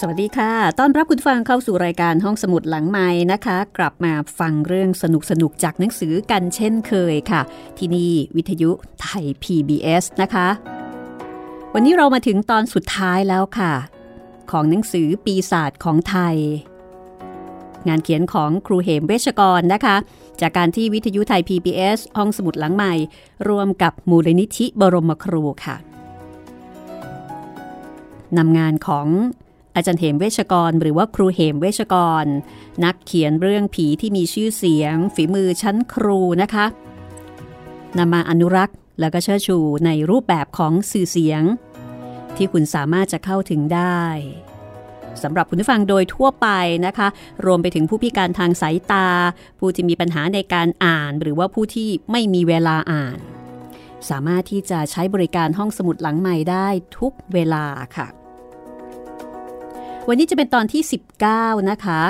สวัสดีค่ะ ต้อนรับคุณฟังเข้าสู่รายการห้องสมุดหลังไม้นะคะ กลับมาฟังเรื่องสนุกสนุกจากหนังสือกันเช่นเคยค่ะ ที่นี่วิทยุไทย PBS นะคะ วันนี้เรามาถึงตอนสุดท้ายแล้วค่ะ ของหนังสือปีศาจของไทย งานเขียนของครูเหมเวชกรนะคะ จากการที่วิทยุไทย PBS ห้องสมุดหลังใหม่ร่วมกับมูลนิธิบรมครูค่ะนำงานของ อาจารย์เหมเวชกร หรือว่าครูเหมเวชกร นักเขียนเรื่องผีที่มีชื่อเสียง ฝีมือชั้นครูนะคะนำมาอนุรักษ์แล้วก็เชิดชูในรูปแบบของสื่อเสียง ที่คุณสามารถจะเข้าถึงได้สำหรับคุณผู้ฟังโดยทั่วไปนะคะ รวมไปถึงผู้พิการทางสายตา ผู้ที่มีปัญหาในการอ่าน หรือว่าผู้ที่ไม่มีเวลาอ่าน สามารถที่จะใช้บริการห้องสมุดหลังใหม่ได้ทุกเวลาค่ะ วันนี้จะเป็นตอนที่ 19 นะคะ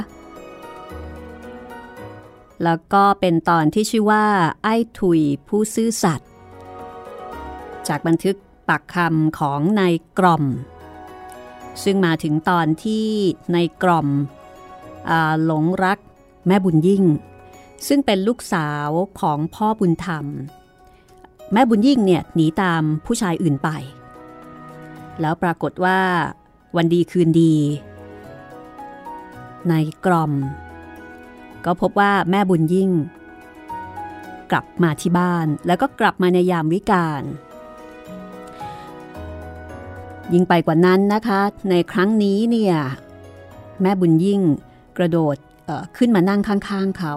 แล้วก็เป็นตอนที่ชื่อว่า ไอ้ถุยผู้ซื่อสัตย์ จากบันทึกปากคำของนายกล่อม ซึ่งมาถึงตอนที่นายกล่อมหลงรักแม่บุญยิ่ง ซึ่งเป็นลูกสาวของพ่อบุญธรรม แม่บุญยิ่งเนี่ยหนีตามผู้ชายอื่นไป แล้วปรากฏว่า วันดีคืนดี ในกล่อม ก็พบว่าแม่บุญยิ่ง กลับมาที่บ้านแล้วก็กลับมาในยามวิกาลยิ่งไปกว่านั้นนะคะ ในครั้งนี้เนี่ยแม่บุญยิ่งกระโดดขึ้นมานั่งข้างๆเขา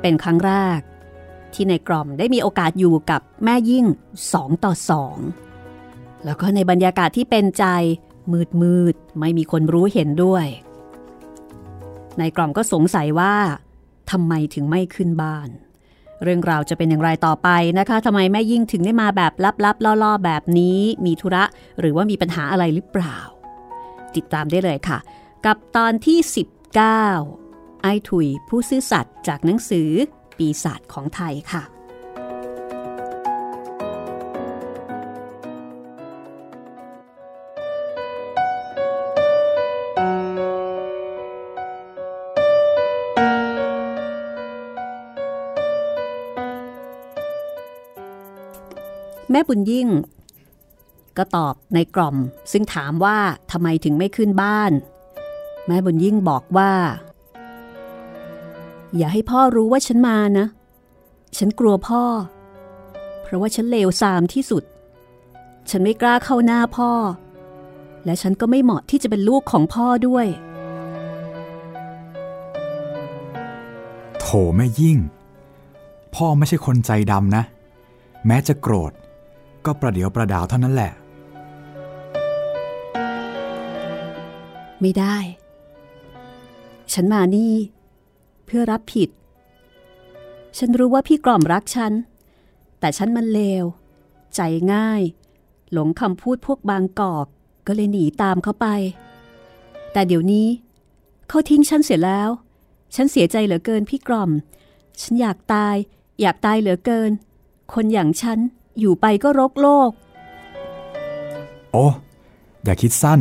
เป็นครั้งแรกที่ในกล่อมได้มีโอกาสอยู่กับแม่ยิ่งสองต่อสองแล้วก็ในบรรยากาศที่เป็นใจ มืดมืดไม่มีคนรู้เห็นด้วยในกล่อมก็สงสัยว่าทำไมถึงไม่ขึ้นบ้าน เรื่องราวจะเป็นอย่างไรต่อไปนะคะทำไมแม่ยิ่งถึงได้มาแบบลับๆล่อๆ แบบนี้มีธุระหรือว่ามีปัญหาอะไรหรือเปล่า ติดตามได้เลยค่ะ กับตอนที่ 19 ไอถุยผู้ซื่อสัตย์จากหนังสือปีศาจของไทยค่ะ แม่บุญยิ่ง ก็ตอบในกล่อม ซึ่งถามว่าทำไมถึงไม่ขึ้นบ้าน แม่บุญยิ่งบอกว่า อย่าให้พ่อรู้ว่าฉันมานะ ฉันกลัวพ่อ เพราะว่าฉันเลวทรามที่สุด ฉันไม่กล้าเข้าหน้าพ่อ และฉันก็ไม่เหมาะที่จะเป็นลูกของพ่อด้วยโถแม่ยิ่ง พ่อไม่ใช่คนใจดำนะ แม้จะโกรธ ก็ประเดี๋ยวประดาวเท่านั้นแหละ ไม่ได้ ฉันมานี่ เพื่อรับผิด ฉันรู้ว่าพี่กล่อมรักฉัน แต่ฉันมันเลว ใจง่าย หลงคำพูดพวกบางกอกก็เลยหนีตามเขาไป แต่เดี๋ยวนี้เขาทิ้งฉันเสียแล้ว ฉันเสียใจเหลือเกินพี่กล่อม ฉันอยากตาย อยากตายเหลือเกิน คนอย่างฉัน อยู่ไปก็รกโลก โอ้ อย่าคิดสั้น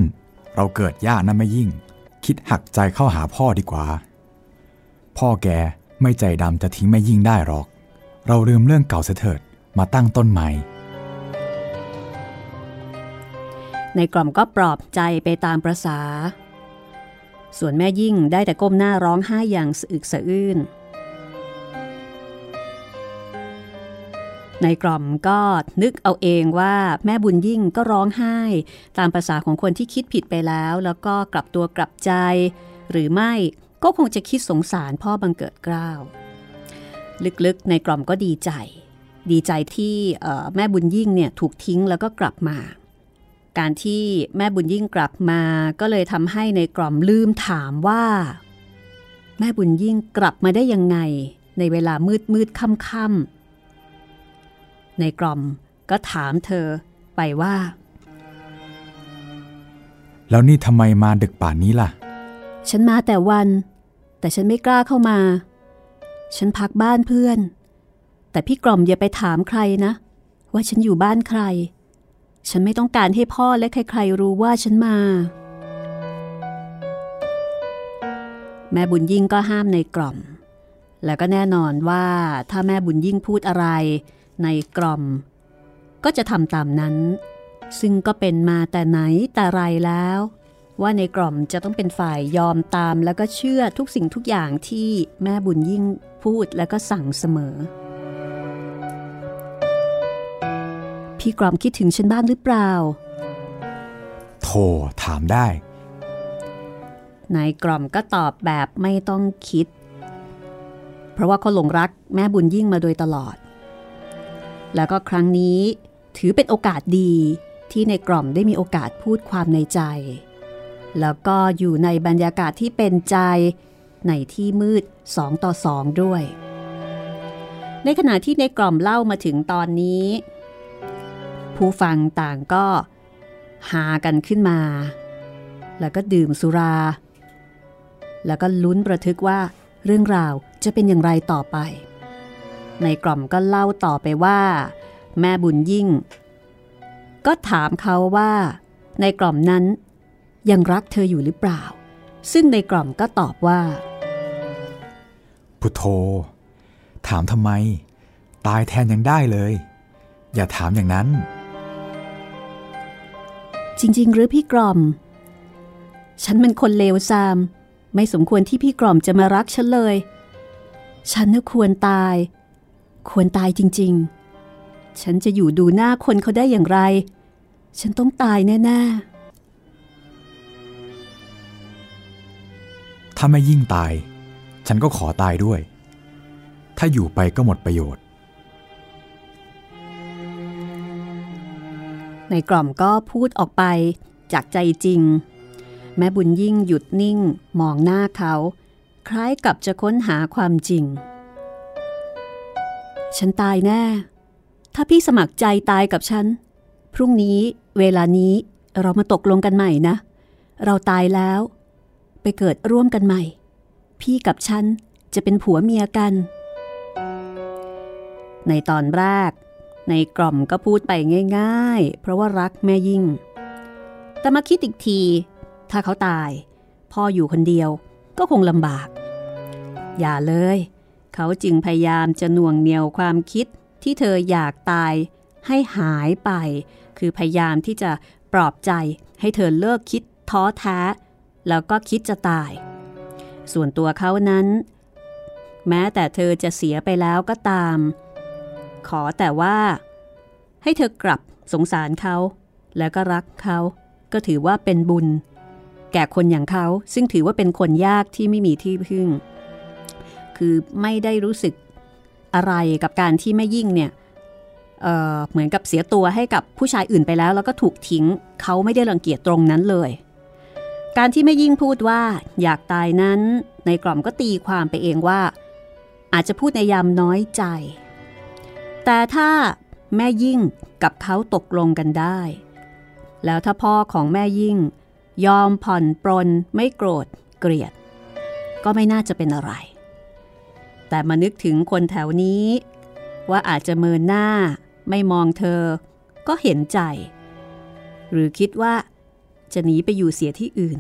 เราเกิดยากนะแม่ยิ่ง คิดหักใจเข้าหาพ่อดีกว่า พ่อแกไม่ใจดำจะทิ้งแม่ยิ่งได้หรอก เราลืมเรื่องเก่าเสยเถิดมาตั้งต้นใหม่ในกล่อมก็ปลอบใจไปตามประษา ส่วนแม่ยิ่งได้แต่ก้มหน้าร้องไห้อย่างสะอึกสะอื้น ในกล่อมก็นึกเอาเองว่าแม่บุญยิ่งก็ร้องไห้ ตามภาษาของคนที่คิดผิดไปแล้ว แล้วก็กลับตัวกลับใจ หรือไม่ก็คงจะคิดสงสารพ่อบังเกิดเกล้าลึกๆในกล่อมก็ดีใจ ดีใจที่แม่บุญยิ่งเนี่ยถูกทิ้งแล้วก็กลับมา การที่แม่บุญยิ่งกลับมา ก็เลยทำให้ในกล่อมลืมถามว่า แม่บุญยิ่งกลับมาได้ยังไง ในเวลามืดมืดค่ำค่ำ ในกล่อมก็ถามเธอไปว่า แล้วนี่ทำไมมาดึกป่านนี้ล่ะ ฉันมาแต่วัน แต่ฉันไม่กล้าเข้ามา ฉันพักบ้านเพื่อน แต่พี่กล่อมอย่าไปถามใครนะ ว่าฉันอยู่บ้านใคร ฉันไม่ต้องการให้พ่อและใครๆรู้ว่าฉันมา แม่บุญยิ่งก็ห้ามในกล่อม แล้วก็แน่นอนว่าถ้าแม่บุญยิ่งพูดอะไร ในกล่อม ก็จะทำตามนั้น ซึ่งก็เป็นมาแต่ไหนแต่ไรแล้ว ว่าในกล่อมจะต้องเป็นฝ่ายยอมตามแล้วก็เชื่อทุกสิ่งทุกอย่างที่แม่บุญยิ่งพูดแล้วก็สั่งเสมอ พี่กล่อมคิดถึงฉันบ้างหรือเปล่าโธ่ถามได้ นายกล่อมก็ตอบแบบไม่ต้องคิด เพราะว่าเขาหลงรักแม่บุญยิ่งมาโดยตลอด แล้วก็ครั้งนี้ถือเป็นโอกาสดีที่ในกล่อมได้มีโอกาสพูดความในใจ แล้วก็อยู่ในบรรยากาศที่เป็นใจในที่มืดสองต่อสองด้วย ในขณะที่ในกล่อมเล่ามาถึงตอนนี้ ผู้ฟังต่างก็หากันขึ้นมา แล้วก็ดื่มสุรา แล้วก็ลุ้นประทึกว่าเรื่องราวจะเป็นอย่างไรต่อไป ในกล่อมก็เล่าต่อไปว่า แม่บุญยิ่ง ก็ถามเขาว่า ในกล่อมนั้น ยังรักเธออยู่หรือเปล่า ซึ่งในกล่อมก็ตอบว่า พุทโธ ถามทำไม ตายแทนยังได้เลย อย่าถามอย่างนั้น จริง ๆ หรือพี่กล่อม ฉันเป็นคนเลวทราม ไม่สมควรที่พี่กล่อมจะมารักฉันเลย ฉันน่ะควรตาย ควรตายจริงๆ ฉันจะอยู่ดูหน้าคนเขาได้อย่างไร ฉันต้องตายแน่ถ้าไม่ยิ่งตาย ฉันก็ขอตายด้วย ถ้าอยู่ไปก็หมดประโยชน์ๆในกล่อมก็พูดออกไปจากใจจริง แม่บุญยิ่งหยุดนิ่งมองหน้าเขา คล้ายกับจะค้นหาความจริง ฉันตายแน่ ถ้าพี่สมัครใจตายกับฉัน พรุ่งนี้เวลานี้เรามาตกลงกันใหม่นะ เราตายแล้ว ไปเกิดร่วมกันใหม่ พี่กับฉันจะเป็นผัวเมียกัน ในตอนแรก ในกล่อมก็พูดไปง่าย ๆ เพราะว่ารักแม่ยิ่ง แต่มาคิดอีกที ถ้าเขาตาย พ่ออยู่คนเดียวก็คงลำบาก อย่าเลย เขาจึงพยายามจะหน่วงเหนียวความคิดที่เธออยากตายให้หายไป คือพยายามที่จะปลอบใจให้เธอเลิกคิดท้อแท้ แล้วก็คิดจะตาย ส่วนตัวเขานั้น แม้แต่เธอจะเสียไปแล้วก็ตาม ขอแต่ว่า ให้เธอกลับสงสารเขา แล้วก็รักเขา ก็ถือว่าเป็นบุญ แก่คนอย่างเขาซึ่งถือว่าเป็นคนยากที่ไม่มีที่พึ่ง คือไม่ได้รู้สึกอะไรกับการที่แม่ยิ่งเนี่ยเเหมือนกับเสียตัวให้กับผู้ชายอื่นไปแล้ว แล้วก็ถูกทิ้งเขาไม่ได้รังเกียจตรงนั้นเลย การที่แม่ยิ่งพูดว่าอยากตายนั้นในกล่อมก็ตีความไปเองว่า อาจจะพูดในยามน้อยใจ แต่ถ้าแม่ยิ่งกับเขาตกลงกันได้ แล้วถ้าพ่อของแม่ยิ่ง ยอมผ่อนปรนไม่โกรธเกลียด ก็ไม่น่าจะเป็นอะไร แต่มานึกถึงคนแถวนี้ ว่าอาจจะเมินหน้าไม่มองเธอ ก็เห็นใจ หรือคิดว่า จะหนีไปอยู่เสียที่อื่น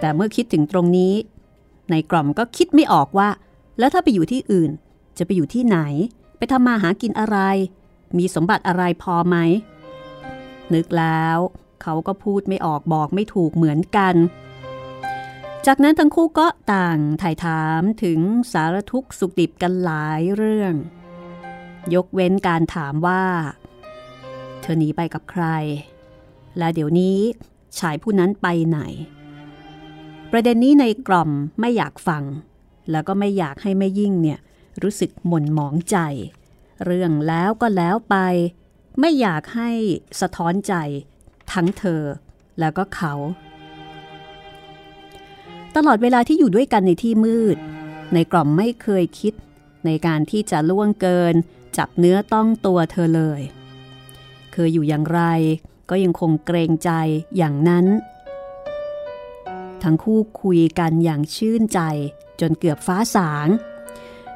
แต่เมื่อคิดถึงตรงนี้ ในกล่อมก็คิดไม่ออกว่า แล้วถ้าไปอยู่ที่อื่น จะไปอยู่ที่ไหน ไปทำมาหากินอะไร มีสมบัติอะไรพอไหม นึกแล้ว เขาก็พูดไม่ออกบอกไม่ถูกเหมือนกัน จากนั้นทั้งคู่ก็ต่างถ่ายถามถึงสารทุกสุขดิบกันหลายเรื่อง ยกเว้นการถามว่า เธอหนีไปกับใคร และเดี๋ยวนี้ชายผู้นั้นไปไหน ประเด็นนี้ในกล่อมไม่อยากฟัง แล้วก็ไม่อยากให้แม่ยิ่งเนี่ยรู้สึกหม่นหมองใจ เรื่องแล้วก็แล้วไป ไม่อยากให้สะท้อนใจ ทั้งเธอแล้วก็เขา ตลอดเวลาที่อยู่ด้วยกันในที่มืด ในกล่อมไม่เคยคิด ในการที่จะล่วงเกิน จับเนื้อต้องตัวเธอเลย เคยอยู่อย่างไร ก็ยังคงเกรงใจอย่างนั้น ทั้งคู่คุยกันอย่างชื่นใจจนเกือบฟ้าสาง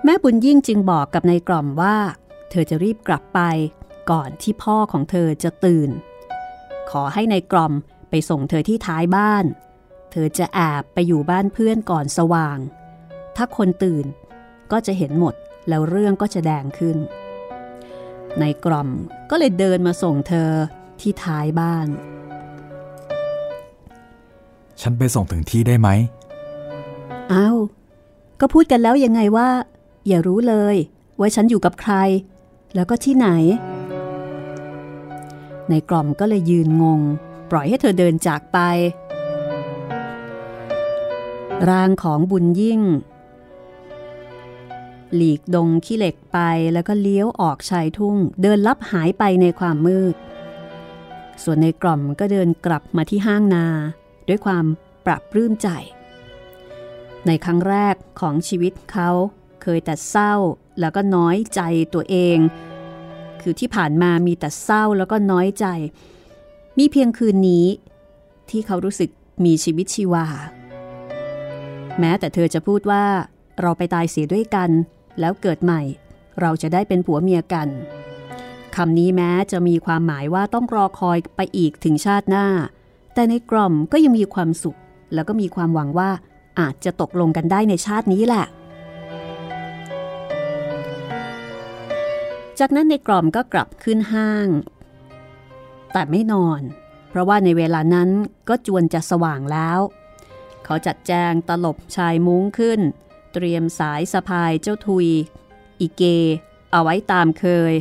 แม่บุญยิ่งจึงบอกกับนายกล่อมว่า เธอจะรีบกลับไปก่อนที่พ่อของเธอจะตื่น ขอให้ในายกล่อมไปส่งเธอที่ท้ายบ้าน อจะแอบไปอยู่บ้านเพื่อนก่อนสว่าง ถ้าคนตื่นก็จะเห็นหมดแล้วเรื่องก็จะแดงขึ้นนายกล่อมก็เลยเดินมาส่งเธอที่ท้ายบ้าน ฉันไปส่งถึงที่ได้ไหมอ้าว ก็พูดกันแล้วยังไงว่า อย่ารู้เลยว่าฉันอยู่กับใคร แล้วก็ที่ไหน ในกล่อมก็เลยยืนงง ปล่อยให้เธอเดินจากไป ร่างของบุญยิ่ง หลีกดงขี้เหล็กไปแล้วก็เลี้ยวออกชายทุ่ง เดินลับหายไปในความมืด ส่วนในกล่อมก็เดินกลับมาที่ห้างนา ด้วยความปรับรื้มใจ ในครั้งแรกของชีวิตเขาเคยแต่เศร้าแล้วก็น้อยใจตัวเอง คือที่ผ่านมามีแต่เศร้าแล้วก็น้อยใจ มีเพียงคืนนี้ที่เขารู้สึกมีชีวิตชีวา แม้แต่เธอจะพูดว่าเราไปตายเสียด้วยกัน แล้วเกิดใหม่ เราจะได้เป็นผัวเมียกันคำนี้แม้จะมีความหมายว่าต้องรอคอยไปอีกถึงชาติหน้า แต่ในกล่อมก็ยังมีความสุข แล้วก็มีความหวังว่าอาจจะตกลงกันได้ในชาตินี้แหละ จากนั้นในกล่อมก็กลับขึ้นห้าง แต่ไม่นอน เพราะว่าในเวลานั้นก็จวนจะสว่างแล้ว เขาจัดแจงตลบชายมุ้งขึ้น เตรียมสายสะพายเจ้าทุย อีเก เอาไว้ตามเคย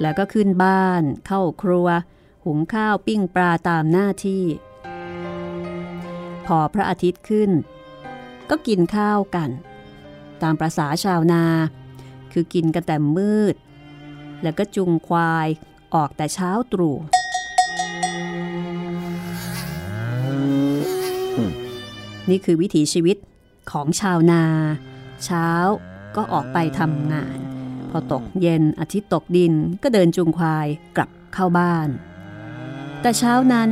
แล้วก็ขึ้นบ้าน เข้าครัว หุงข้าวปิ้งปลาตามหน้าที่ พอพระอาทิตย์ขึ้น ก็กินข้าวกัน ตามประษาชาวนา คือกินกันแต่มืด แล้วก็จุงควายออกแต่เช้าตรู่ นี่คือวิถีชีวิตของชาวนา เช้าก็ออกไปทำงาน พอตกเย็นอาทิตย์ตกดินก็เดินจุงควายกลับเข้าบ้าน แต่เช้านั้น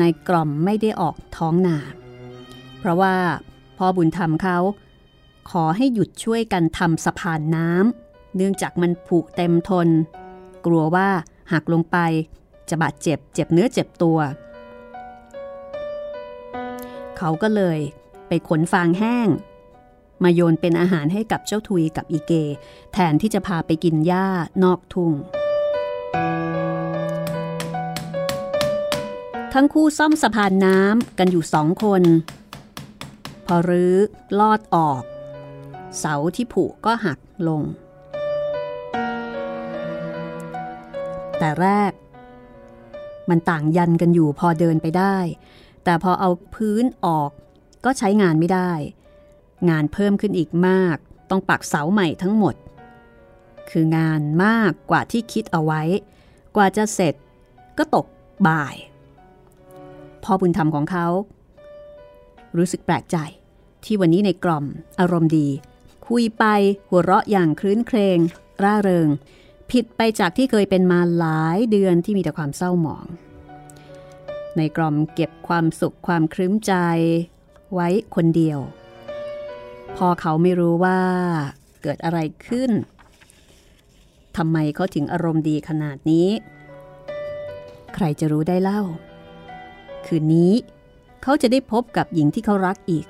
นายกล่อมไม่ได้ออกท้องนา เพราะว่าพ่อบุญธรรมเขา ขอให้หยุดช่วยกันทำสะพานน้ำเนื่องจากมันผุเต็มทน กลัวว่าหักลงไปจะบาดเจ็บเจ็บเนื้อเจ็บตัว เขาก็เลยไปขนฟางแห้ง มาโยนเป็นอาหารให้กับเจ้าทุยกับอีเก แทนที่จะพาไปกินหญ้านอกทุ่ง ทั้งคู่ซ่อมสะพานน้ำกันอยู่สองคน พอรื้อลอดออก เสาที่ผุก็หักลง แต่แรก มันต่างยันกันอยู่พอเดินไปได้ แต่พอเอาพื้นออกก็ใช้งานไม่ได้ งานเพิ่มขึ้นอีกมาก ต้องปักเสาใหม่ทั้งหมด คืองานมากกว่าที่คิดเอาไว้ กว่าจะเสร็จก็ตกบ่าย พ่อบุญธรรมของเขา รู้สึกแปลกใจที่วันนี้ในกล่อมอารมณ์ดี คุยไปหัวเราะอย่างคลื้นเครงร่าเริง ผิดไปจากที่เคยเป็นมาหลายเดือนที่มีแต่ความเศร้าหมอง ในกล่อมเก็บความสุขความครึ้มใจ ไว้คนเดียว พอเขาไม่รู้ว่าเกิดอะไรขึ้นทำไมเขาถึงอารมณ์ดีขนาดนี้ ใครจะรู้ได้เล่า คืนนี้เขาจะได้พบกับหญิงที่เขารักอีก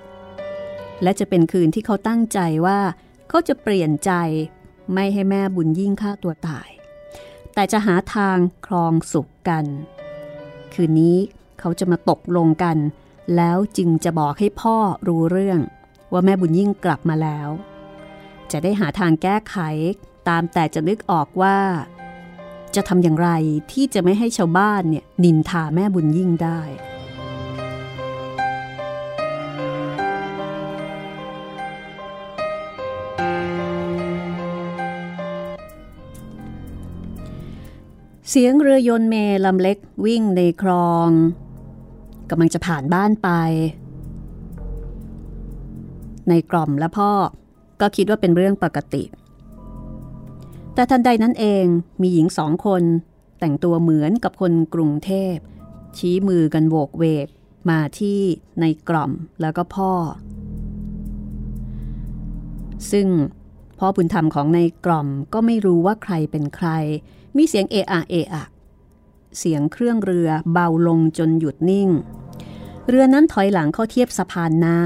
และจะเป็นคืนที่เขาตั้งใจว่าเขาจะเปลี่ยนใจไม่ให้แม่บุญยิ่งฆ่าตัวตาย แต่จะหาทางครองสุขกัน คืนนี้เขาจะมาตกลงกัน แล้วจึงจะบอกให้พ่อรู้เรื่อง ว่าแม่บุญยิ่งกลับมาแล้ว จะได้หาทางแก้ไขตามแต่จะนึกออกว่า จะทำอย่างไรที่จะไม่ให้ชาวบ้านเนี่ยนินทาแม่บุญยิ่งได้ เสียงเรือยนต์เมลำเล็กวิ่งในคลองกำลังจะผ่านบ้านไป ในกล่อมและพ่อก็คิดว่าเป็นเรื่องปกติ แต่ทันใดนั้นเองมีหญิงสองคนแต่งตัวเหมือนกับคนกรุงเทพ ชี้มือกันโวกเวกมาที่ในกล่อมแล้วก็พ่อ ซึ่งพ่อบุญธรรมของในกล่อมก็ไม่รู้ว่าใครเป็นใคร มีเสียงเอะอะเอะอะเสียงเครื่องเรือเบาลงจนหยุดนิ่ง เรือนั้นถอยหลังเข้าเทียบสะพานน้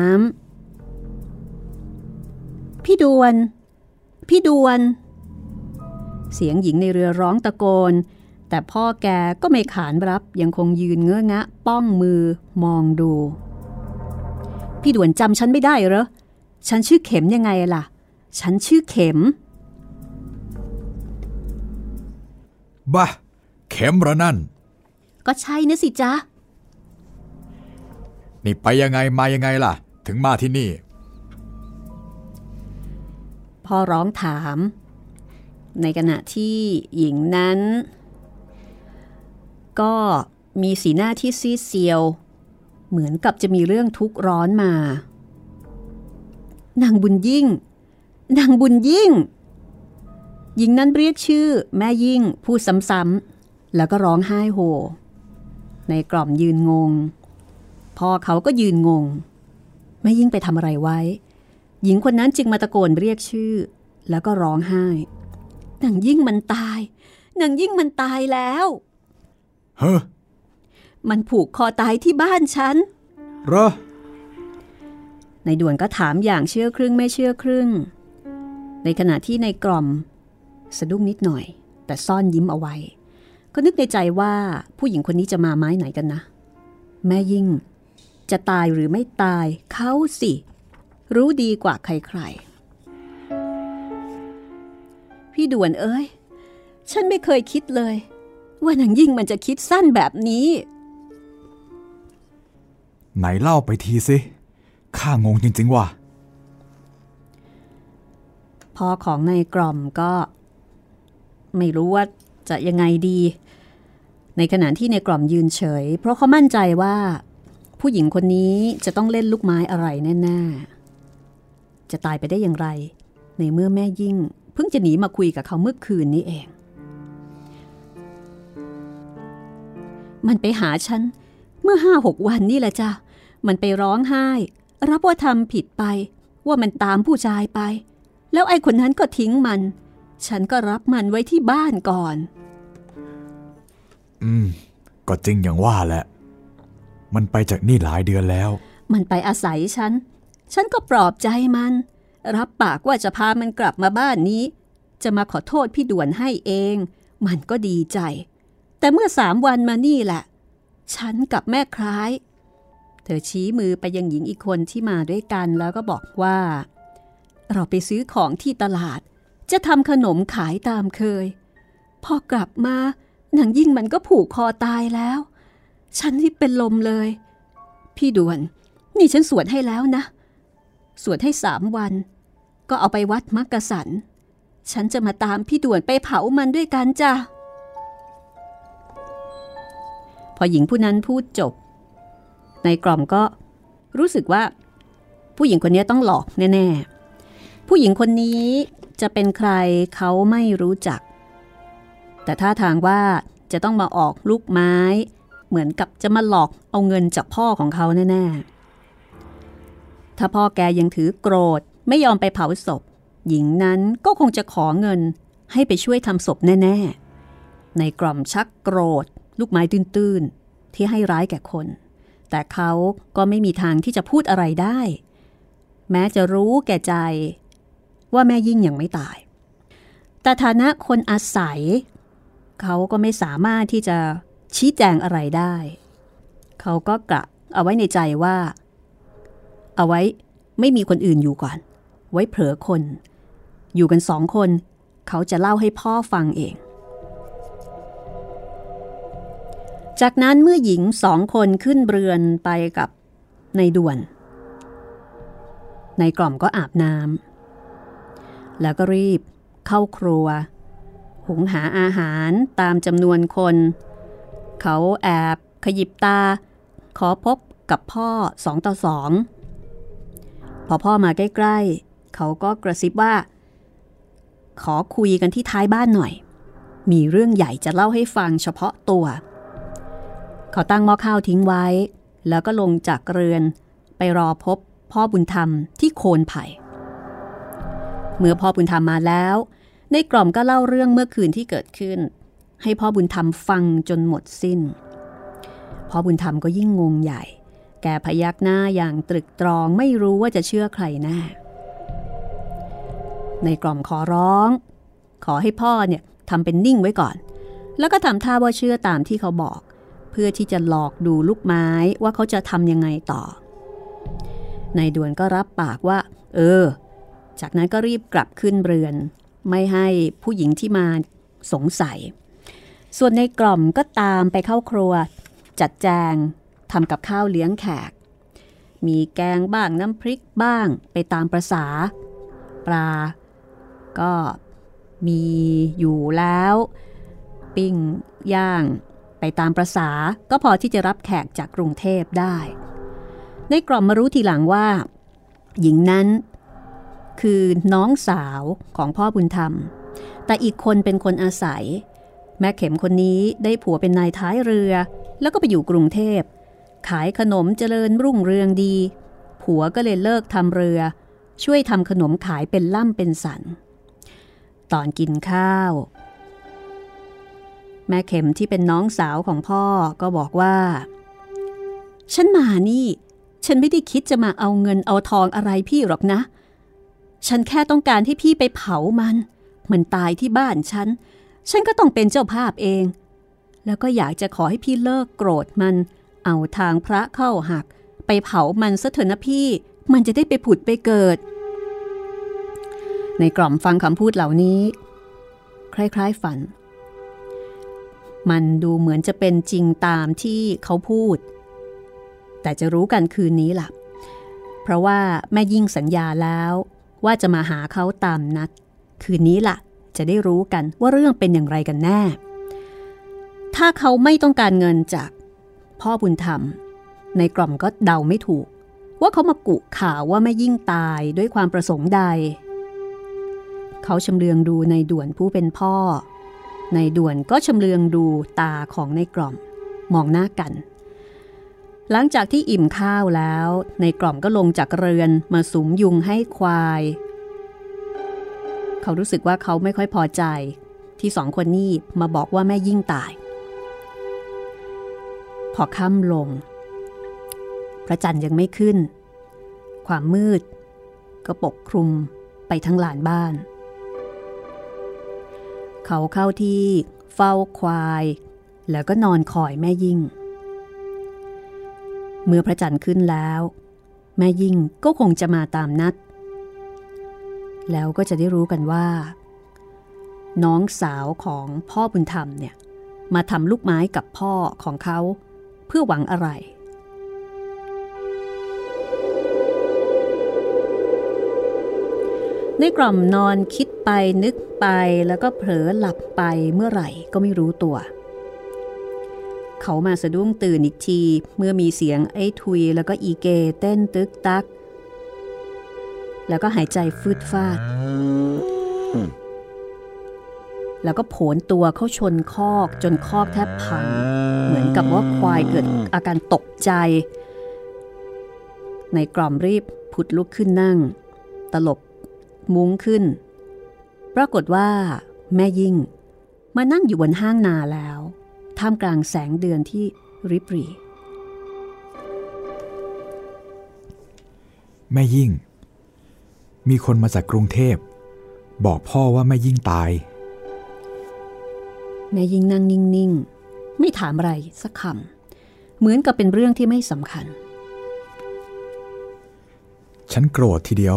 ำพี่ดวน พี่ดวน เสียงหญิงในเรือร้องตะโกน แต่พ่อแกก็ไม่ขานรับยังคงยืนเงื้องะ ป้องมือมองดู พี่ด่วนจำฉันไม่ได้เหรอ ฉันชื่อเข็มยังไงล่ะ ฉันชื่อเข็ม บ้าเข็มระนั่น ก็ใช่นะสิจ๊ะ นี่ไปยังไงมายังไงล่ะ ถึงมาที่นี่ พ่อร้องถาม ในขณะที่หญิงนั้น ก็มีสีหน้าที่ซีดเซียว เหมือนกับจะมีเรื่องทุกข์ร้อนมา นางบุญยิ่ง นางบุญยิ่ง หญิงนั้นเรียกชื่อแม่ยิ่งพูดซ้ำๆแล้วก็ร้องไห้โฮ ในกล่อมยืนงง พ่อเขาก็ยืนงง แม่ยิ่งไปทำอะไรไว้ หญิงคนนั้นจึงมาตะโกนเรียกชื่อ แล้วก็ร้องไห้นางยิ่งมันตายนางยิ่งมันตายแล้วเฮ้อมันผูกคอตายที่บ้านฉันเหรอในด่วนก็ถามอย่างเชื่อครึ่งไม่เชื่อครึ่ง ในขณะที่ในกล่อม สะดุ้งนิดหน่อย แต่ซ่อนยิ้มเอาไว้ ก็นึกในใจว่าผู้หญิงคนนี้จะมาไม้ไหนกันนะ แม่ยิ่ง จะตายหรือไม่ตายเขาสิ รู้ดีกว่าใครๆ พี่ด่วนเอ้ย ฉันไม่เคยคิดเลย ว่านางยิ่งมันจะคิดสั้นแบบนี้ ไหนเล่าไปทีสิข้างงจริงๆว่ะพ่อของนายกล่อมก็ ไม่รู้ว่าจะยังไงดี ในขณะที่ในกล่อมยืนเฉย เพราะเขามั่นใจว่า ผู้หญิงคนนี้จะต้องเล่นลูกไม้อะไรแน่ๆ จะตายไปได้อย่างไร ในเมื่อแม่ยิ่ง เพิ่งจะหนีมาคุยกับเขาเมื่อคืนนี้เอง มันไปหาฉัน เมื่อห้าหกวันนี่แหละจ้ะ มันไปร้องไห้ รับว่าทำผิดไป ว่ามันตามผู้ชายไป แล้วไอ้คนนั้นก็ทิ้งมัน ฉันก็รับมันไว้ที่บ้านก่อน อืม ก็จริงอย่างว่าแหละ มันไปจากนี่หลายเดือนแล้ว มันไปอาศัยฉัน ฉันก็ปลอบใจมัน รับปากว่าจะพามันกลับมาบ้านนี้ จะมาขอโทษพี่ด่วนให้เอง มันก็ดีใจ แต่เมื่อสามวันมานี่แหละ ฉันกับแม่คล้าย เธอชี้มือไปยังหญิงอีกคนที่มาด้วยกันแล้วก็บอกว่า เราไปซื้อของที่ตลาด จะทำขนมขายตามเคย พอกลับมาหนังยิ่งมันก็ผูกคอตายแล้ว ฉันที่เป็นลมเลย พี่ด่วน นี่ฉันสวดให้แล้วนะ สวดให้สามวัน ก็เอาไปวัดมักกะสัน ฉันจะมาตามพี่ด่วนไปเผามันด้วยกันจ้ะ พอหญิงผู้นั้นพูดจบ ในกล่อมก็รู้สึกว่า ผู้หญิงคนนี้ต้องหลอกแน่ ๆ ผู้หญิงคนนี้ จะเป็นใครเขาไม่รู้จัก แต่ถ้าทางว่าจะต้องมาออกลูกไม้ เหมือนกับจะมาหลอกเอาเงินจากพ่อของเขาแน่ๆ ถ้าพ่อแกยังถือโกรธไม่ยอมไปเผาศพ หญิงนั้นก็คงจะขอเงินให้ไปช่วยทำศพแน่ๆ ในกล่อมชักโกรธ ลูกไม้ตื้นๆ ที่ให้ร้ายแก่คน แต่เขาก็ไม่มีทางที่จะพูดอะไรได้ แม้จะรู้แก่ใจ ว่าแม่ยิ่งยังไม่ตาย แต่ฐานะคนอาศัย เขาก็ไม่สามารถที่จะชี้แจงอะไรได้ เขาก็กะเอาไว้ในใจว่า เอาไว้ไม่มีคนอื่นอยู่ก่อน ไว้เผลอคน อยู่กันสองคน เขาจะเล่าให้พ่อฟังเอง จากนั้นเมื่อหญิงสองคนขึ้นเรือนไปกับในด่วน ในกล่อมก็อาบน้ำ แล้วก็รีบ เข้าครัว หุงหาอาหารตามจำนวนคน เขาแอบขยิบตา ขอพบกับพ่อสองต่อสองพอพ่อมาใกล้ๆ เขาก็กระซิบว่า ขอคุยกันที่ท้ายบ้านหน่อย มีเรื่องใหญ่จะเล่าให้ฟังเฉพาะตัว เขาตั้งหม้อข้าวทิ้งไว้ แล้วก็ลงจากเรือนไปรอพบพ่อบุญธรรมที่โคนไผ่ เมื่อพ่อบุญธรรมมาแล้ว ในกล่อมก็เล่าเรื่องเมื่อคืนที่เกิดขึ้น ให้พ่อบุญธรรมฟังจนหมดสิ้น พ่อบุญธรรมก็ยิ่งงงใหญ่ แกพยักหน้าอย่างตรึกตรองไม่รู้ว่าจะเชื่อใครแน่ในกล่อมขอร้อง ขอให้พ่อเนี่ยทำเป็นนิ่งไว้ก่อน แล้วก็ทำท่าว่าเชื่อตามที่เขาบอก เพื่อที่จะหลอกดูลูกไม้ว่าเขาจะทำยังไงต่อ ในด่วนก็รับปากว่า เออ จากนั้นก็รีบกลับขึ้นเรือน ไม่ให้ผู้หญิงที่มาสงสัย ส่วนในกล่อมก็ตามไปเข้าครัว จัดแจงทำกับข้าวเลี้ยงแขก มีแกงบ้างน้ำพริกบ้างไปตามประษา ปลา ก็มีอยู่แล้ว ปิ้งย่าง ไปตามประษาก็พอที่จะรับแขกจากกรุงเทพได้ ในกล่อมมารู้ทีหลังว่า หญิงนั้น คือน้องสาวของพ่อบุญธรรม แต่อีกคนเป็นคนอาศัย แม่เข็มคนนี้ได้ผัวเป็นนายท้ายเรือ แล้วก็ไปอยู่กรุงเทพ ขายขนมเจริญรุ่งเรืองดี ผัวก็เลยเลิกทำเรือ ช่วยทำขนมขายเป็นล่ำเป็นสัน ตอนกินข้าว แม่เข็มที่เป็นน้องสาวของพ่อก็บอกว่า ฉันมานี่ ฉันไม่ได้คิดจะมาเอาเงินเอาทองอะไรพี่หรอกนะ ฉันแค่ต้องการให้พี่ไปเผามัน มันตายที่บ้านฉัน ฉันก็ต้องเป็นเจ้าภาพเอง แล้วก็อยากจะขอให้พี่เลิกโกรธมัน เอาทางพระเข้าหัก ไปเผามันซะเถอะนะพี่ มันจะได้ไปผุดไปเกิด ในกล่อมฟังคำพูดเหล่านี้ คล้ายๆฝัน มันดูเหมือนจะเป็นจริงตามที่เขาพูด แต่จะรู้กันคืนนี้ล่ะ เพราะว่าแม่ยิ่งสัญญาแล้ว ว่าจะมาหาเขาตามนัด คืนนี้ล่ะ จะได้รู้กันว่าเรื่องเป็นอย่างไรกันแน่ ถ้าเขาไม่ต้องการเงินจากพ่อบุญธรรม ในกล่อมก็เดาไม่ถูก ว่าเขามากุข่าวว่าแม่ยิ่งตายด้วยความประสงค์ใด เขาชำเลืองดูในด่วนผู้เป็นพ่อ ในด่วนก็ชำเลืองดูตาของในกล่อม มองหน้ากัน หลังจากที่อิ่มข้าวแล้ว ในกล่อมก็ลงจากเรือนมาสุมยุงให้ควาย เขารู้สึกว่าเขาไม่ค่อยพอใจ ที่สองคนนี้มาบอกว่าแม่ยิ่งตาย พอค่ำลง พระจันทร์ยังไม่ขึ้น ความมืด ก็ปกคลุมไปทั้งหลานบ้าน เขาเข้าที่เฝ้าควาย แล้วก็นอนคอยแม่ยิ่ง เมื่อพระจันทร์ขึ้นแล้ว แม่ยิ่งก็คงจะมาตามนัด แล้วก็จะได้รู้กันว่า น้องสาวของพ่อบุญธรรมเนี่ยมาทำลูกไม้กับพ่อของเขาเพื่อหวังอะไรในกล่อมนอนคิดไปนึกไปแล้วก็เผลอหลับไปเมื่อไหร่ก็ไม่รู้ตัว เขามาสะดุ้งตื่นอีกที เมื่อมีเสียงไอ้ทุยแล้วก็อีเกเต้นตึกตัก แล้วก็หายใจฟืดฟาด แล้วก็โผนตัวเข้าชนคอกจนคอกแทบพัง เหมือนกับว่าควายเกิดอาการตกใจ ในกล่อมรีบผุดลุกขึ้นนั่ง ตลบมุ้งขึ้น ปรากฏว่า แม่ยิ่ง มานั่งอยู่บนห้างนาแล้ว ท่ามกลางแสงเดือนที่ริบหรี่แม่ยิ่ง มีคนมาจากกรุงเทพ บอกพ่อว่าแม่ยิ่งตาย แม่ยิ่งนั่งนิ่งๆ ไม่ถามอะไรสักคำเหมือนกับเป็นเรื่องที่ไม่สำคัญ ฉันโกรธทีเดียว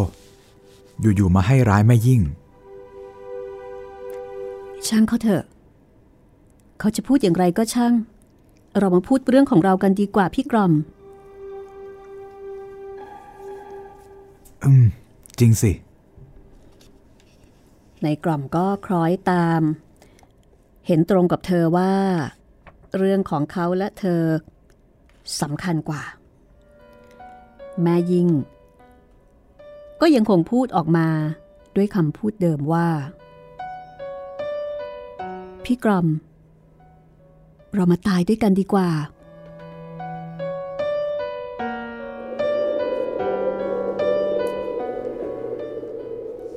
อยู่ๆมาให้ร้ายแม่ยิ่ง ช่างเขาเถอะ เขาจะพูดอย่างไรก็ช่าง เรามาพูดเรื่องของเรากันดีกว่าพี่กรอม อืม จริงสิ ในกล่อมก็คล้อยตาม เห็นตรงกับเธอว่า เรื่องของเขาและเธอสำคัญกว่า แม่ยิ่ง ก็ยังคงพูดออกมาด้วยคำพูดเดิมว่า พี่กรอม เรามาตายด้วยกันดีกว่า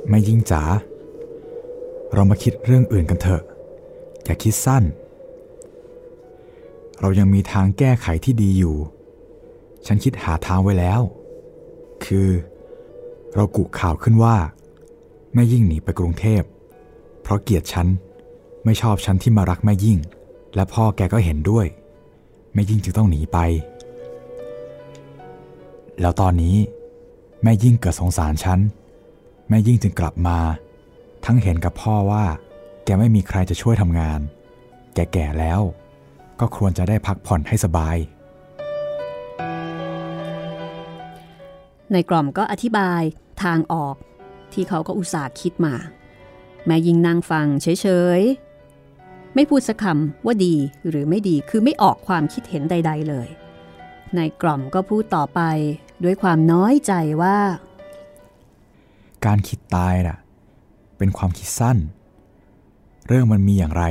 แม่ยิ่งจ๋า เรามาคิดเรื่องอื่นกันเถอะ อย่าคิดสั้น เรายังมีทางแก้ไขที่ดีอยู่ ฉันคิดหาทางไว้แล้ว คือ เรากุข่าวขึ้นว่าแม่ยิ่งหนีไปกรุงเทพ เพราะเกลียดฉัน ไม่ชอบฉันที่มารักแม่ยิ่ง และพ่อแกก็เห็นด้วย แม่ยิ่งจึงต้องหนีไป แล้วตอนนี้แม่ยิ่งเกิดสงสารฉัน แม่ยิ่งจึงกลับมา ทั้งเห็นกับพ่อว่า แกไม่มีใครจะช่วยทำงาน แกแก่แล้ว ก็ควรจะได้พักผ่อนให้สบายในกล่อมก็อธิบายทางออกที่เขาก็อุตส่าห์คิดมา แม่ยิงนางฟังเฉยๆ ไม่พูดสักคำว่าดีหรือไม่ดีคือไม่ออกความคิดเห็นใด ๆ เลยในกล่อมก็พูดต่อไปด้วยความน้อยใจว่า การคิดตายน่ะ เป็นความคิดสั้น เรื่องมันมีอย่างไร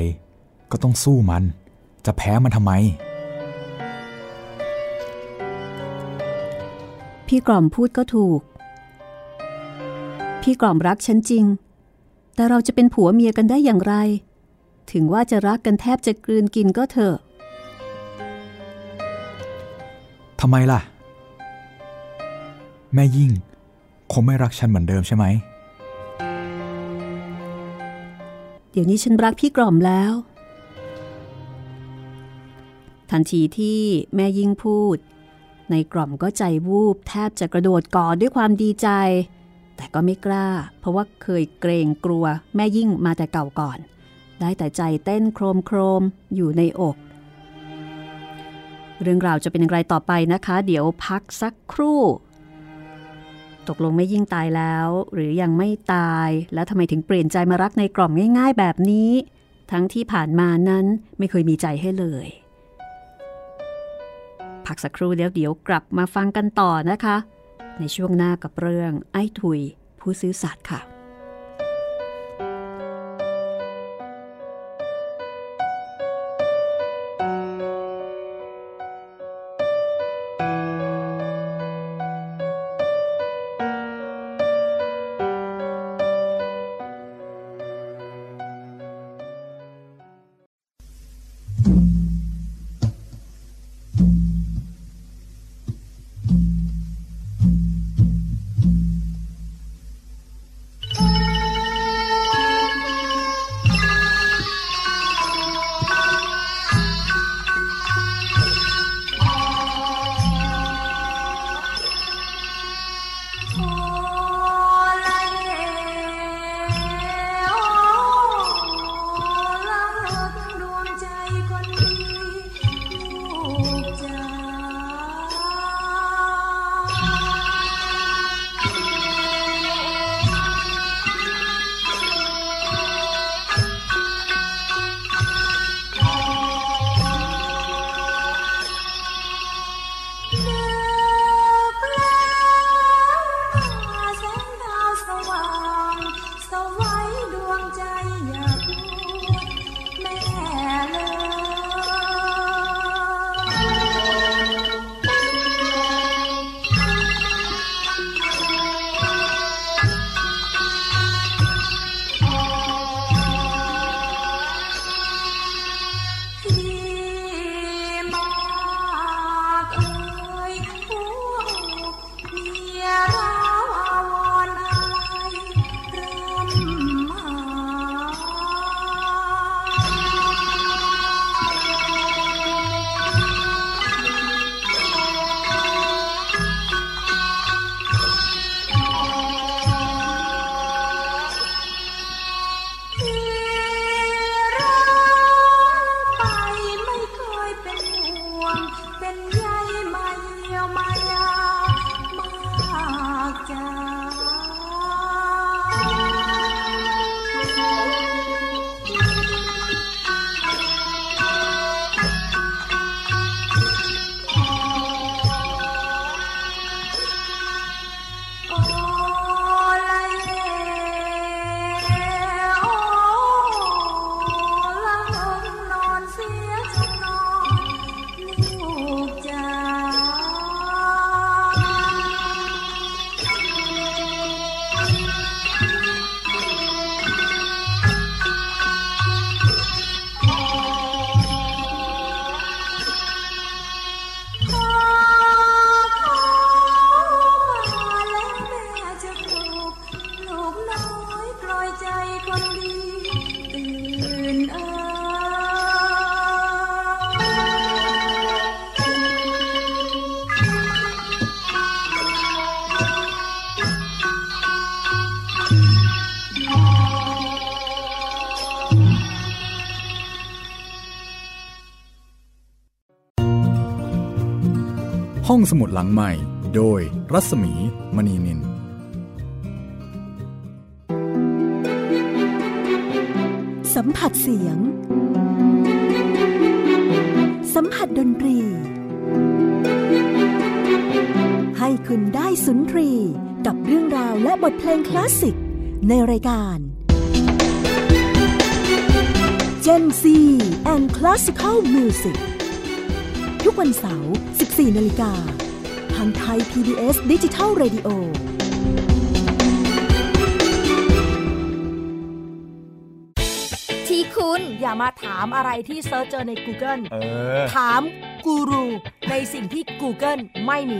ก็ต้องสู้มัน จะแพ้มันทำไม พี่กล่อมพูดก็ถูก พี่กล่อมรักฉันจริง แต่เราจะเป็นผัวเมียกันได้อย่างไร ถึงว่าจะรักกันแทบจะกลืนกินก็เถอะทำไมล่ะ แม่ยิ่ง คงไม่รักฉันเหมือนเดิมใช่ไหม เดี๋ยวนี้ฉันรักพี่กล่อมแล้ว ทันทีที่แม่ยิ่งพูด ในกล่อมก็ใจวูบแทบจะกระโดดกอดด้วยความดีใจ แต่ก็ไม่กล้า เพราะว่าเคยเกรงกลัวแม่ยิ่งมาแต่เก่าก่อน ได้แต่ใจเต้นโครมโครมอยู่ในอก เรื่องราวจะเป็นอย่างไรต่อไปนะคะ เดี๋ยวพักสักครู่ ตกลงไม่ยิ่งตายแล้ว หรือยังไม่ตาย แล้วทำไมถึงเปลี่ยนใจมารักในกล่อมง่าย ๆ แบบนี้ ทั้งที่ผ่านมานั้นไม่เคยมีใจให้เลย พักสักครู่เดี๋ยวเดี๋ยวกลับมาฟังกันต่อนะคะ ในช่วงหน้ากับเรื่องไอ้ทุยผู้ซื้อสัตว์ค่ะ สมุดหลังใหม่ โดยรัศมีมณีนิน สัมผัสเสียง สัมผัสดนตรี ให้คุณได้สุนทรีกับเรื่องราวและบทเพลงคลาสสิก ในรายการ Gen Z and Classical Music วันเสาร์ 14 นาฬิกา ทาง Thai PBS Digital Radio ที่คุณอย่ามาถามอะไรที่ search เจอใน Google เออ ถามกูรูในสิ่งที่ Google ไม่มี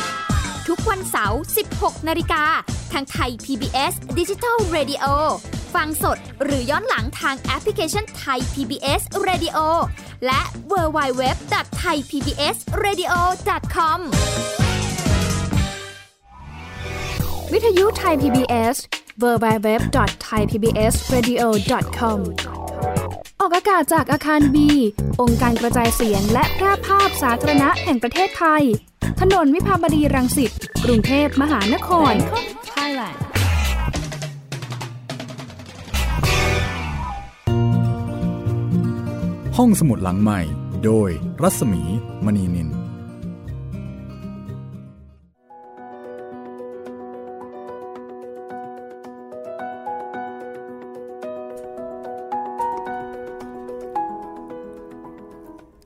ทุกวันเสาร์ 16 นาฬิกา ทางไทย PBS Digital Radio ฟังสดหรือย้อนหลังทางแอปพลิเคชันไทย PBS Radio และ w w w t h a i PBS Radio com วิทยุไทย PBS www.thaipbsradio.com ออกอากาศจากอาคารบี องค์การกระจายเสียงและแพร่ภาพสาธารณะแห่งประเทศไทย ถนนวิภาวดีรังสิต กรุงเทพมหานคร Thailand ห้องสมุดหลังใหม่ โดยรัศมีมณีนิน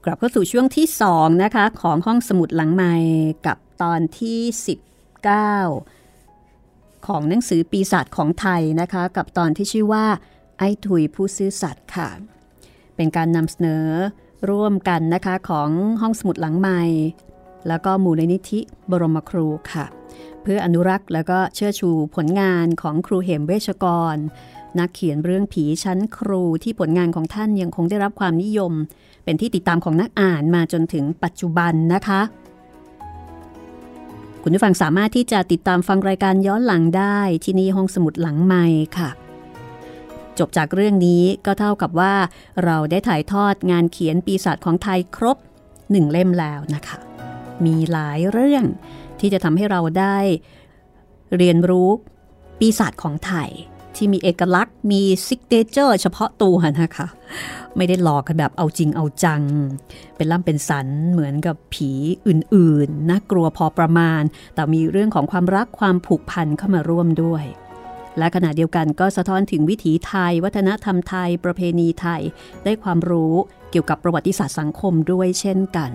กลับเข้าสู่ช่วงที่ 2 นะคะ ของห้องสมุดหลังใหม่กับตอนที่ 19 ของหนังสือปีศาจของไทยนะคะ กับตอนที่ชื่อว่า ไอ้ถุยผู้ซื่อสัตย์ค่ะ เป็นการนำเสนอร่วมกันนะคะของห้องสมุดหลังใหม่ แล้วก็มูลนิธิบรมครูค่ะ เพื่ออนุรักษ์แล้วก็เชิดชูผลงานของครูเหมเวชกร นักเขียนเรื่องผีชั้นครูที่ผลงานของท่านยังคงได้รับความนิยม เป็นที่ติดตามของนักอ่านมาจนถึงปัจจุบันนะคะ คุณผู้ฟังสามารถที่จะติดตามฟังรายการย้อนหลังได้ที่นี่ห้องสมุดหลังใหม่ค่ะ จบจากเรื่องนี้ก็เท่ากับว่า เราได้ถ่ายทอดงานเขียนปีศาจของไทยครบหนึ่งเล่มแล้วนะคะ มีหลายเรื่องที่จะทำให้เราได้เรียนรู้ปีศาจของไทย ที่มีเอกลักษณ์ มีsignature เฉพาะตัวนะคะ ไม่ได้หลอกกันแบบเอาจริงเอาจัง เป็นล่ำเป็นสันเหมือนกับผีอื่นๆน่ากลัวพอประมาณ แต่มีเรื่องของความรักความผูกพันเข้ามาร่วมด้วย และขณะเดียวกันก็สะท้อนถึงวิถีไทย วัฒนธรรมไทย ประเพณีไทย ได้ความรู้เกี่ยวกับประวัติศาสตร์สังคมด้วยเช่นกัน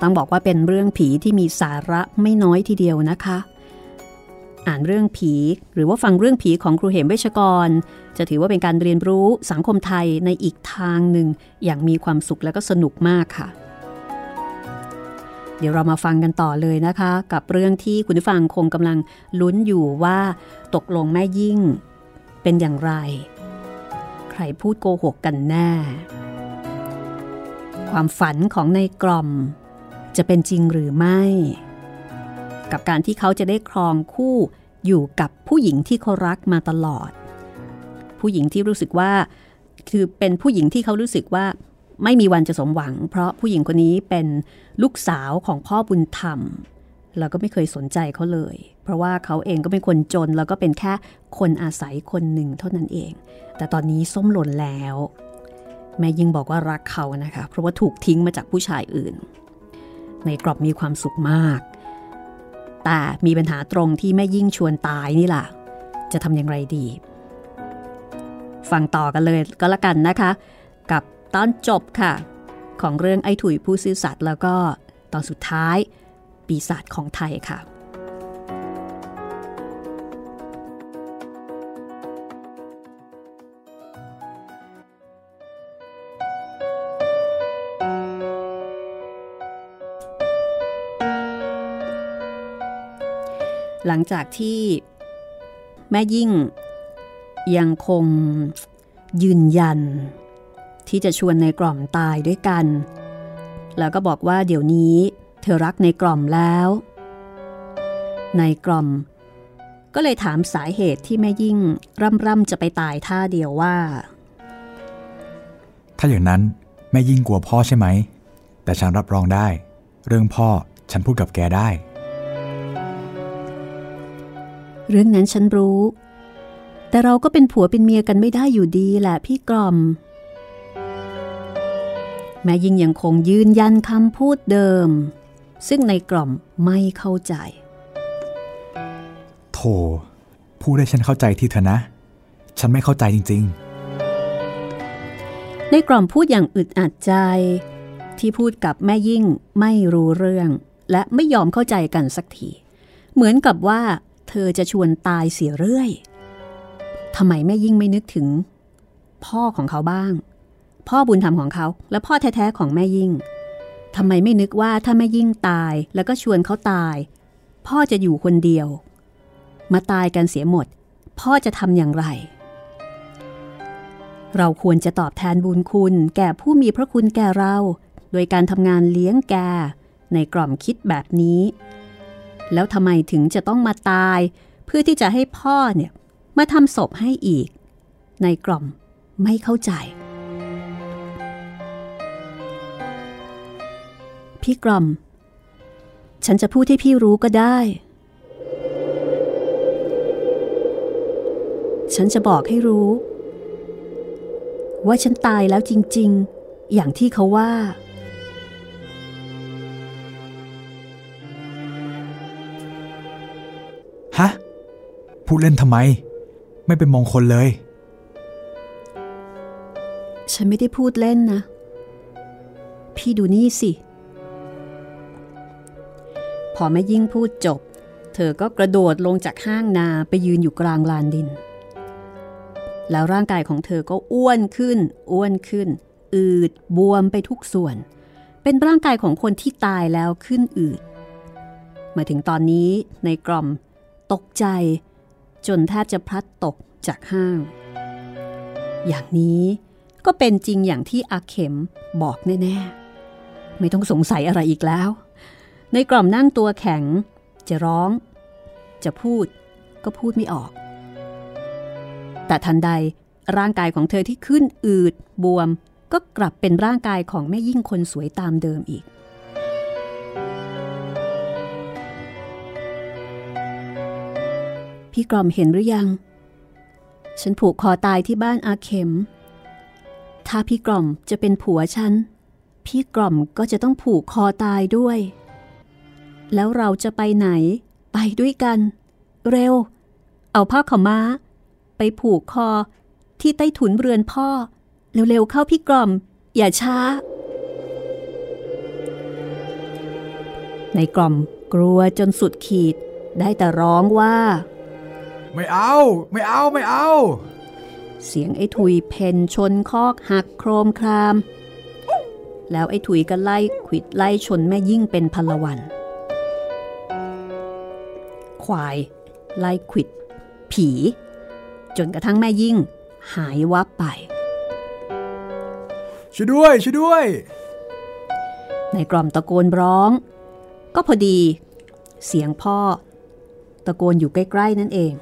ต้องบอกว่าเป็นเรื่องผีที่มีสาระไม่น้อยทีเดียวนะคะ อ่านเรื่องผี หรือว่าฟังเรื่องผีของครูเหมเวชกร จะถือว่าเป็นการเรียนรู้สังคมไทยในอีกทางหนึ่ง อย่างมีความสุขและก็สนุกมากค่ะ เดี๋ยวเรามาฟังกันต่อเลยนะคะ กับเรื่องที่คุณผู้ฟังคงกำลังลุ้นอยู่ว่า ตกลงแม่ยิ่ง เป็นอย่างไร ใครพูดโกหกกันแน่ ความฝันของในกล่อม จะเป็นจริงหรือไม่ กับการที่เขาจะได้ครองคู่อยู่กับผู้หญิงที่เขารักมาตลอด ผู้หญิงที่รู้สึกว่า คือเป็นผู้หญิงที่เขารู้สึกว่าไม่มีวันจะสมหวัง เพราะผู้หญิงคนนี้เป็นลูกสาวของพ่อบุญธรรมแล้วก็ไม่เคยสนใจเขาเลย เพราะว่าเขาเองก็เป็นคนจน แล้วก็เป็นแค่คนอาศัยคนหนึ่งเท่านั้นเอง แต่ตอนนี้ส้มหล่นแล้ว แม่ยิ่งบอกว่ารักเขานะคะ เพราะว่าถูกทิ้งมาจากผู้ชายอื่น ในกรอบมีความสุขมาก แต่มีปัญหาตรงที่แม่ยิ่งชวนตายนี่แหละจะทำอย่างไรดี ฟังต่อกันเลยก็แล้วกันนะคะ กับตอนจบค่ะ ของเรื่องไอ้ถุยผู้ซื่อสัตย์แล้วก็ตอนสุดท้าย ปีศาจของไทยค่ะ หลังจากที่แม่ยิ่งยังคงยืนยัน ที่จะชวนในกล่อมตายด้วยกัน แล้วก็บอกว่าเดี๋ยวนี้เธอรักในกล่อมแล้ว ในกล่อม ก็เลยถามสาเหตุที่แม่ยิ่งร่ำร่ำจะไปตายท่าเดียวว่า ถ้าอย่างนั้นแม่ยิ่งกลัวพ่อใช่ไหม แต่ฉันรับรองได้ เรื่องพ่อฉันพูดกับแกได้ เรื่องนั้นฉันรู้ แต่เราก็เป็นผัวเป็นเมียกันไม่ได้อยู่ดีแหละพี่กล่อม แม่ยิ่งยังคงยืนยันคำพูดเดิม ซึ่งในกล่อมไม่เข้าใจ โธ่พูดให้ฉันเข้าใจที่เธอนะ ฉันไม่เข้าใจจริงในกล่อมพูดอย่างอึดอัดใจ ที่พูดกับแม่ยิ่งไม่รู้เรื่อง และไม่ยอมเข้าใจกันสักที เหมือนกับว่า เธอจะชวนตายเสียเรื่อยทำไมแม่ยิ่งไม่นึกถึง พ่อของเขาบ้าง พ่อบุญธรรมของเขา และพ่อแท้ๆของแม่ยิ่งทำไมไม่นึกว่าถ้าแม่ยิ่งตายแล้วก็ชวนเขาตาย พ่อจะอยู่คนเดียว มาตายกันเสียหมด พ่อจะทำอย่างไร เราควรจะตอบแทนบุญคุณ แก่ผู้มีพระคุณแก่เรา โดยการทำงานเลี้ยงแกในกล่อมคิดแบบนี้ แล้วทำไมถึงจะต้องมาตาย เพื่อที่จะให้พ่อเนี่ยมาทำศพให้อีก ในกล่อมไม่เข้าใจ พี่กล่อม ฉันจะพูดให้พี่รู้ก็ได้ ฉันจะบอกให้รู้ ว่าฉันตายแล้วจริง ๆ อย่างที่เขาว่า พูดเล่นทำไม ไม่เป็นมงคลเลย ฉันไม่ได้พูดเล่นนะ พี่ดูนี่สิ พอแม่ยิ่งพูดจบ เธอก็กระโดดลงจากห้างนาไปยืนอยู่กลางลานดิน แล้วร่างกายของเธอก็อ้วนขึ้น อ้วนขึ้น อืดบวมไปทุกส่วน เป็นร่างกายของคนที่ตายแล้วขึ้นอืดมาถึงตอนนี้ในกล่อม ตกใจ จนแทบจะพลัดตกจากห้าง อย่างนี้ก็เป็นจริงอย่างที่อาเข็มบอกแน่ๆ ไม่ต้องสงสัยอะไรอีกแล้ว ในกล่อมนั่งตัวแข็ง จะร้อง จะพูดก็พูดไม่ออก แต่ทันใดร่างกายของเธอที่ขึ้นอืดบวม ก็กลับเป็นร่างกายของแม่ยิ่งคนสวยตามเดิมอีก พี่กล่อมเห็นหรือยัง ฉันผูกคอตายที่บ้านอาเข็ม ถ้าพี่กล่อมจะเป็นผัวฉัน พี่กล่อมก็จะต้องผูกคอตายด้วย แล้วเราจะไปไหน ไปด้วยกัน เร็ว เอาผ้าขาม้า ไปผูกคอที่ใต้ถุนเรือนพ่อ เร็วๆเข้าพี่กล่อม อย่าช้า ในกล่อมกลัวจนสุดขีดได้แต่ร้องว่า ไม่เอา ไม่เอาไม่เอา เสียงไอ้ทุยเพนชนคอกหักโครมคราม แล้วไอ้ถุยก็ไล่ขวิดไล่ชนแม่ยิ่งเป็นพลวัน ควาย ไล่ขวิด ผี จนกระทั่งแม่ยิ่ง หายวับไปช่วยด้วยช่วยด้วยในกล่อมตะโกนร้อง ก็พอดี เสียงพ่อ ตะโกนอยู่ใกล้ ๆ นั่นเอง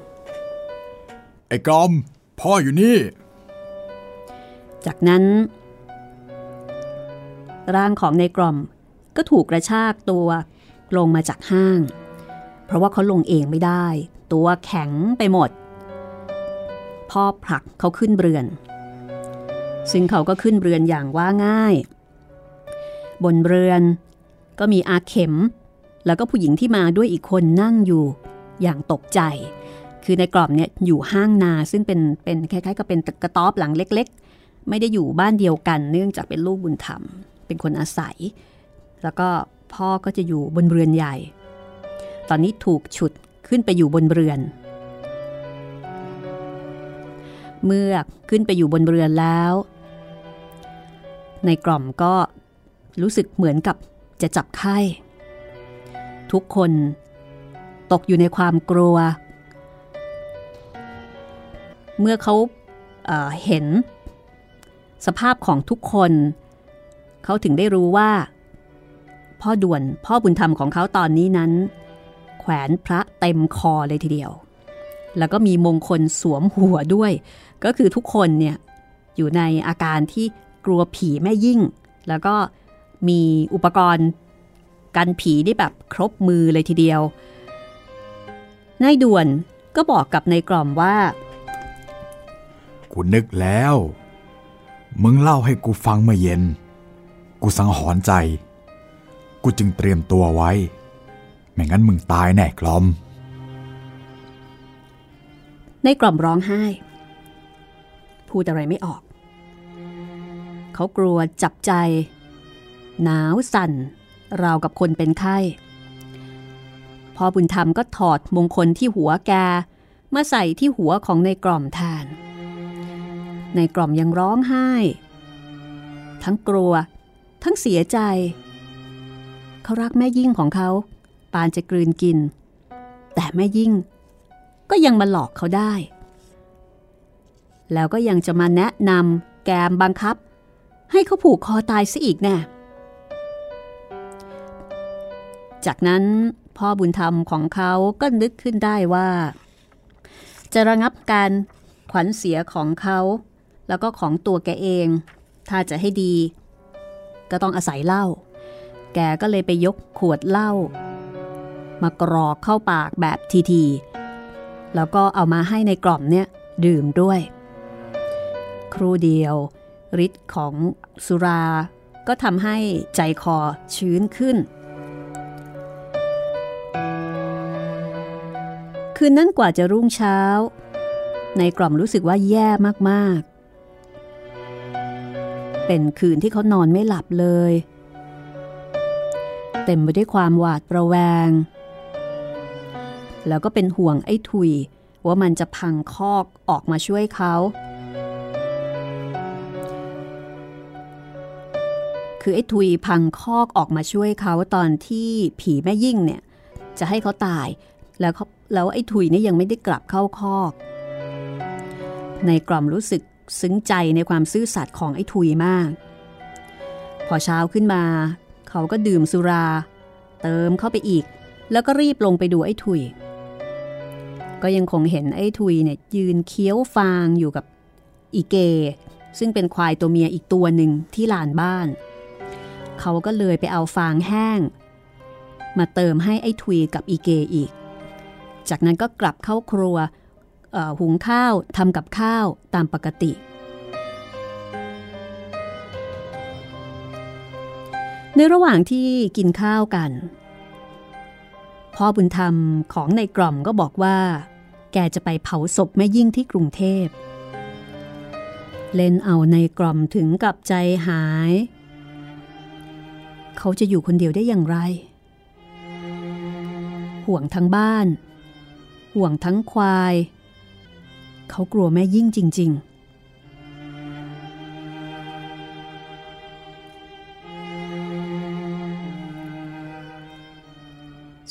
ไอ้กอม พ่ออยู่นี่ จากนั้น ร่างของในกล่อมก็ถูกกระชากตัวลงมาจากห้าง เพราะว่าเขาลงเองไม่ได้ ตัวแข็งไปหมด พ่อผลักเขาขึ้นเรือน ซึ่งเขาก็ขึ้นเรือนอย่างว่าง่าย บนเรือนก็มีอาเข็ม แล้วก็ผู้หญิงที่มาด้วยอีกคนนั่งอยู่อย่างตกใจ คือในกล่อมเนี่ยอยู่ห้างนาซึ่งเป็นเป็นคล้ายๆกับเป็นกระต๊อบหลังเล็ก ๆ ไม่ได้อยู่บ้านเดียวกัน เนื่องจากเป็นลูกบุญธรรม เป็นคนอาศัย แล้วก็พ่อก็จะอยู่บนเรือนใหญ่ ตอนนี้ถูกฉุดขึ้นไปอยู่บนเรือน เมื่อขึ้นไปอยู่บนเรือนแล้ว ในกล่อมก็รู้สึกเหมือนกับจะจับไข้ ทุกคนตกอยู่ในความกลัว เมื่อเขาเเห็นสภาพของทุกคน เขาถึงได้รู้ว่า พ่อด่วนพ่อบุญธรรมของเขาตอนนี้นั้น แขวนพระเต็มคอเลยทีเดียว แล้วก็มีมงคลสวมหัวด้วย ก็คือทุกคนเนี่ยอยู่ในอาการที่กลัวผีแม่ยิ่ง แล้วก็มีอุปกรณ์กันผีได้แบบครบมือเลยทีเดียวนายด่วนก็บอกกับนายกล่อมว่า กูนึกแล้ว มึงเล่าให้กูฟังเมื่อเย็น กูสังหรณ์ใจ กูจึงเตรียมตัวไว้ ไม่งั้นมึงตายแน่กลอม ในกล่อมร้องไห้ พูดอะไรไม่ออก เขากลัวจับใจ หนาวสั่น ราวกับคนเป็นไข้พ่อบุญธรรมก็ถอดมงคลที่หัวแก มาใส่ที่หัวของในกล่อมแทน ในกล่อมยังร้องไห้ ทั้งกลัว ทั้งเสียใจ เขารักแม่ยิ่งของเขา ปานจะกลืนกิน แต่แม่ยิ่ง ก็ยังมาหลอกเขาได้ แล้วก็ยังจะมาแนะนำแกมบังคับ ให้เขาผูกคอตายซะอีกแน่จากนั้นพ่อบุญธรรมของเขาก็นึกขึ้นได้ว่า จะระงับการขวัญเสียของเขา แล้วก็ของตัวแกเอง ถ้าจะให้ดี ก็ต้องอาศัยเหล้าแกก็เลยไปยกขวดเหล้ามากรอกเข้าปากแบบทีๆแล้วก็เอามาให้ในกล่อมเนี่ยดื่มด้วย ครูเดียวฤทธิ์ของสุราก็ทำให้ใจคอชื้นขึ้น คืนนั้นกว่าจะรุ่งเช้า ในกล่อมรู้สึกว่าแย่มากๆ เป็นคืนที่เขานอนไม่หลับเลย เต็มไปด้วยความหวาดประแวง แล้วก็เป็นห่วงไอ้ทุยว่ามันจะพังคอกออกมาช่วยเขา คือไอ้ทุยพังคอกออกมาช่วยเขาตอนที่ผีแม่ยิ่งเนี่ยจะให้เขาตาย แล้วเขาแล้วไอ้ทุยนี่ยังไม่ได้กลับเข้าคอก ในกล่อมรู้สึก ซึ้งใจในความซื่อสัตย์ของไอ้ทุยมาก พอเช้าขึ้นมา เขาก็ดื่มสุรา เติมเข้าไปอีก แล้วก็รีบลงไปดูไอ้ทุย ก็ยังคงเห็นไอ้ทุยเนี่ยยืนเคี้ยวฟางอยู่กับอีเก ซึ่งเป็นควายตัวเมียอีกตัวหนึ่งที่ลานบ้าน เขาก็เลยไปเอาฟางแห้ง มาเติมให้ไอ้ทุยกับอีเกอีก จากนั้นก็กลับเข้าครัว หุงข้าวทำกับข้าวตามปกติ ในระหว่างที่กินข้าวกัน พ่อบุญธรรมของในกล่อมก็บอกว่า แกจะไปเผาศพแม่ยิ่งที่กรุงเทพ เล่นเอาในกล่อมถึงกับใจหาย เขาจะอยู่คนเดียวได้อย่างไร ห่วงทั้งบ้านห่วงทั้งควาย เขากลัวแม่ยิ่งจริง ๆ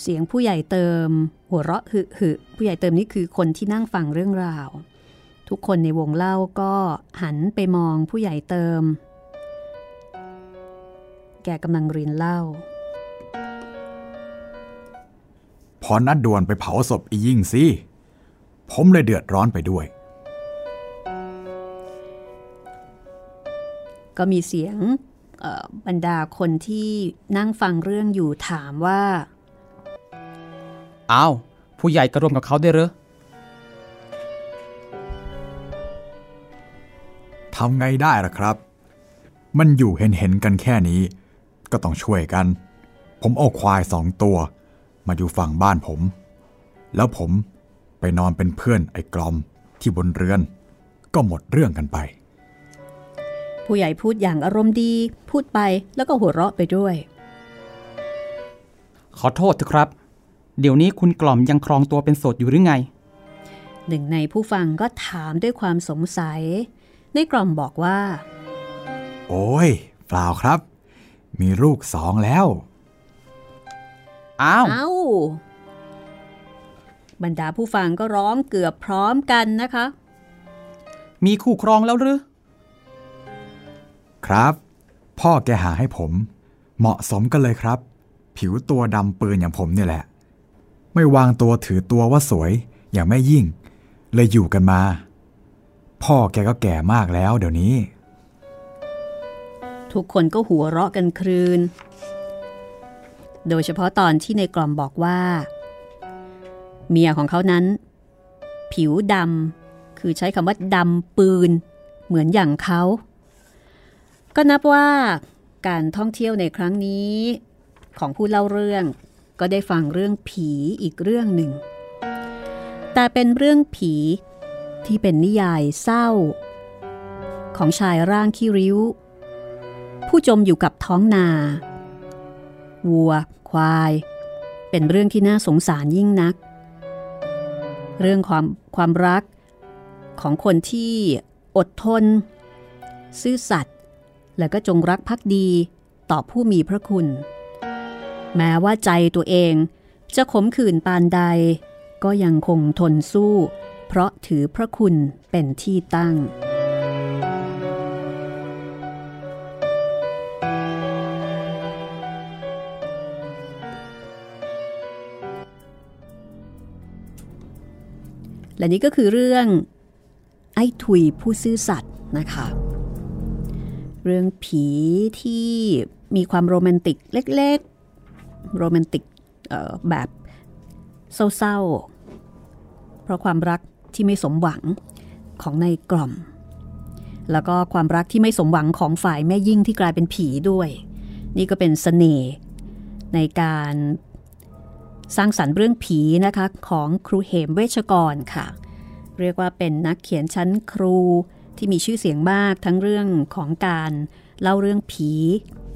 เสียงผู้ใหญ่เติม หัวเราะหึหึผู้ใหญ่เติมนี่คือคนที่นั่งฟังเรื่องราว ทุกคนในวงเล่าก็หันไปมองผู้ใหญ่เติม แกกำลังรินเล่าพอนัดดวนไปเผาศพอียิ่งสิ ผมเลยเดือดร้อนไปด้วย ก็มีเสียงเอ่อบรรดาคนที่นั่งฟังเรื่องอยู่ถามว่าอ้าวผู้ใหญ่กระรวมกับเขาได้วยเหรอทำไงได้ล่ะครับ มันอยู่เห็นเห็นๆกันแค่นี้ ก็ต้องช่วยกัน ผมเอาควายสองตัว มาอยู่ฝั่งบ้านผม แล้วผม ไปนอนเป็นเพื่อนไอ้กลอมที่บนเรือน ก็หมดเรื่องกันไป ผู้ใหญ่พูดอย่างอารมณ์ดี พูดไปแล้วก็หัวเราะไปด้วย ขอโทษเถอะครับ เดี๋ยวนี้คุณกล่อมยังครองตัวเป็นโสดอยู่หรือไง หนึ่งในผู้ฟังก็ถามด้วยความสงสัย ในกล่อมบอกว่า โอ้ยเปล่าครับ มีลูกสองแล้ว อ้าวเอ้า บรรดาผู้ฟังก็ร้องเกือบพร้อมกันนะคะ มีคู่ครองแล้วหรือ ครับ พ่อแกหาให้ผม เหมาะสมกันเลยครับ ผิวตัวดำปืนอย่างผมเนี่ยแหละ ไม่วางตัวถือตัวว่าสวยอย่างแม่ยิ่ง เลยอยู่กันมา พ่อแกก็แก่มากแล้วเดี๋ยวนี้ ทุกคนก็หัวเราะกันครืน โดยเฉพาะตอนที่ในกล่อมบอกว่า เมียของเขานั้น ผิวดำคือใช้คำว่าดำปืน เหมือนอย่างเขา ก็นับว่าการท่องเที่ยวในครั้งนี้ ของผู้เล่าเรื่อง ก็ได้ฟังเรื่องผีอีกเรื่องหนึ่ง แต่เป็นเรื่องผีที่เป็นนิยายเศร้า ของชายร่างขี้ริ้ว ผู้จมอยู่กับท้องนา วัว ควาย เป็นเรื่องที่น่าสงสารยิ่งนัก เรื่องความความรักของคนที่อดทน ซื่อสัตย์และก็จงรักภักดีต่อผู้มีพระคุณ แม้ว่าใจตัวเองจะขมขื่นปานใด ก็ยังคงทนสู้ เพราะถือพระคุณเป็นที่ตั้ง และนี่ก็คือเรื่องไอ้ถุยผู้ซื่อสัตย์นะคะ เรื่องผีที่มีความโรแมนติกเล็กๆ โรแมนติกแบบเศร้าๆ เพราะความรักที่ไม่สมหวังของในกล่อม แล้วก็ความรักที่ไม่สมหวังของฝ่ายแม่ยิ่งที่กลายเป็นผีด้วย นี่ก็เป็นสเสน่ห์ในการ สร้างสรรค์เรื่องผีนะคะของครูเหมเวชกรค่ะ เรียกว่าเป็นนักเขียนชั้นครูที่มีชื่อเสียงมากทั้งเรื่องของการเล่าเรื่องผี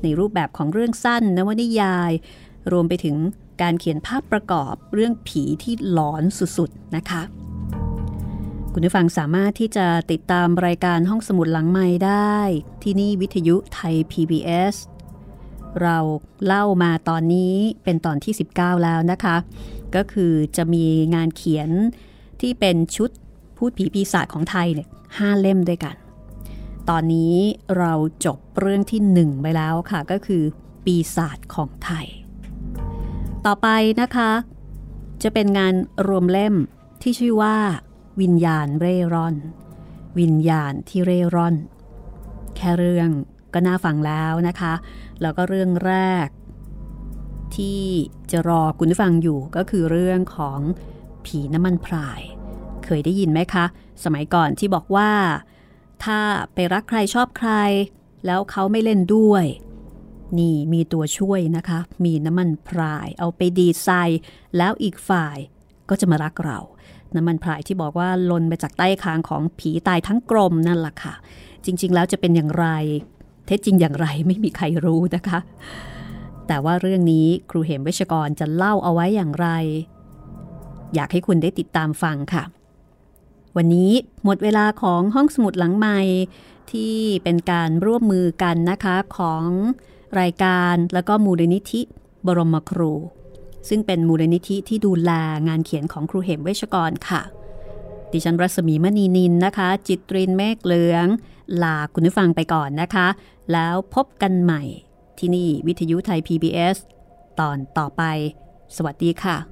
ในรูปแบบของเรื่องสั้นนวนิยาย รวมไปถึงการเขียนภาพประกอบเรื่องผีที่หลอนสุดๆนะคะ คุณผู้ฟังสามารถที่จะติดตามรายการห้องสมุดหลังไม้ได้ ที่นี่วิทยุไทย PBS เราเล่ามาตอนนี้เป็นตอนที่ 19 แล้วนะคะ ก็คือจะมีงานเขียนที่เป็นชุดพูดผีปีศาจของไทยเนี่ยห้าเล่มด้วยกัน ตอนนี้เราจบเรื่องที่หนึ่งไปแล้วค่ะ ก็คือปีศาจของไทย ต่อไปนะคะ จะเป็นงานรวมเล่มที่ชื่อว่า วิญญาณเร่ร่อน วิญญาณที่เร่ร่อน แค่เรื่อง ก็น่าฟังแล้วนะคะ แล้วก็เรื่องแรก ที่จะรอคุณฟังอยู่ก็คือเรื่องของผีน้ำมันพราย เคยได้ยินไหมคะ สมัยก่อนที่บอกว่า ถ้าไปรักใครชอบใคร แล้วเขาไม่เล่นด้วย นี่มีตัวช่วยนะคะ มีน้ำมันพราย เอาไปดีดใส่แล้วอีกฝ่ายก็จะมารักเรา น้ำมันพรายที่บอกว่าลนไปจากใต้คางของผีตายทั้งกลมนั่นแหละค่ะ จริง ๆ แล้วจะเป็นอย่างไร เท็จจริงอย่างไรไม่มีใครรู้นะคะ แต่ว่าเรื่องนี้ครูเหมเวชกรจะเล่าเอาไว้อย่างไร อยากให้คุณได้ติดตามฟังค่ะ วันนี้หมดเวลาของห้องสมุดหลังใหม่ที่เป็นการร่วมมือกันนะคะของรายการแล้วก็มูลนิธิบรมครู ซึ่งเป็นมูลนิธิที่ดูแลงานเขียนของครูเหมเวชกรค่ะ ดิฉันรัศมีมณีนินนะคะ จิตรินเมฆเหลือง ลาคุณผู้ฟังไปก่อนนะคะ แล้วพบกันใหม่ที่นี่วิทยุไทย PBS ตอนต่อไป สวัสดีค่ะ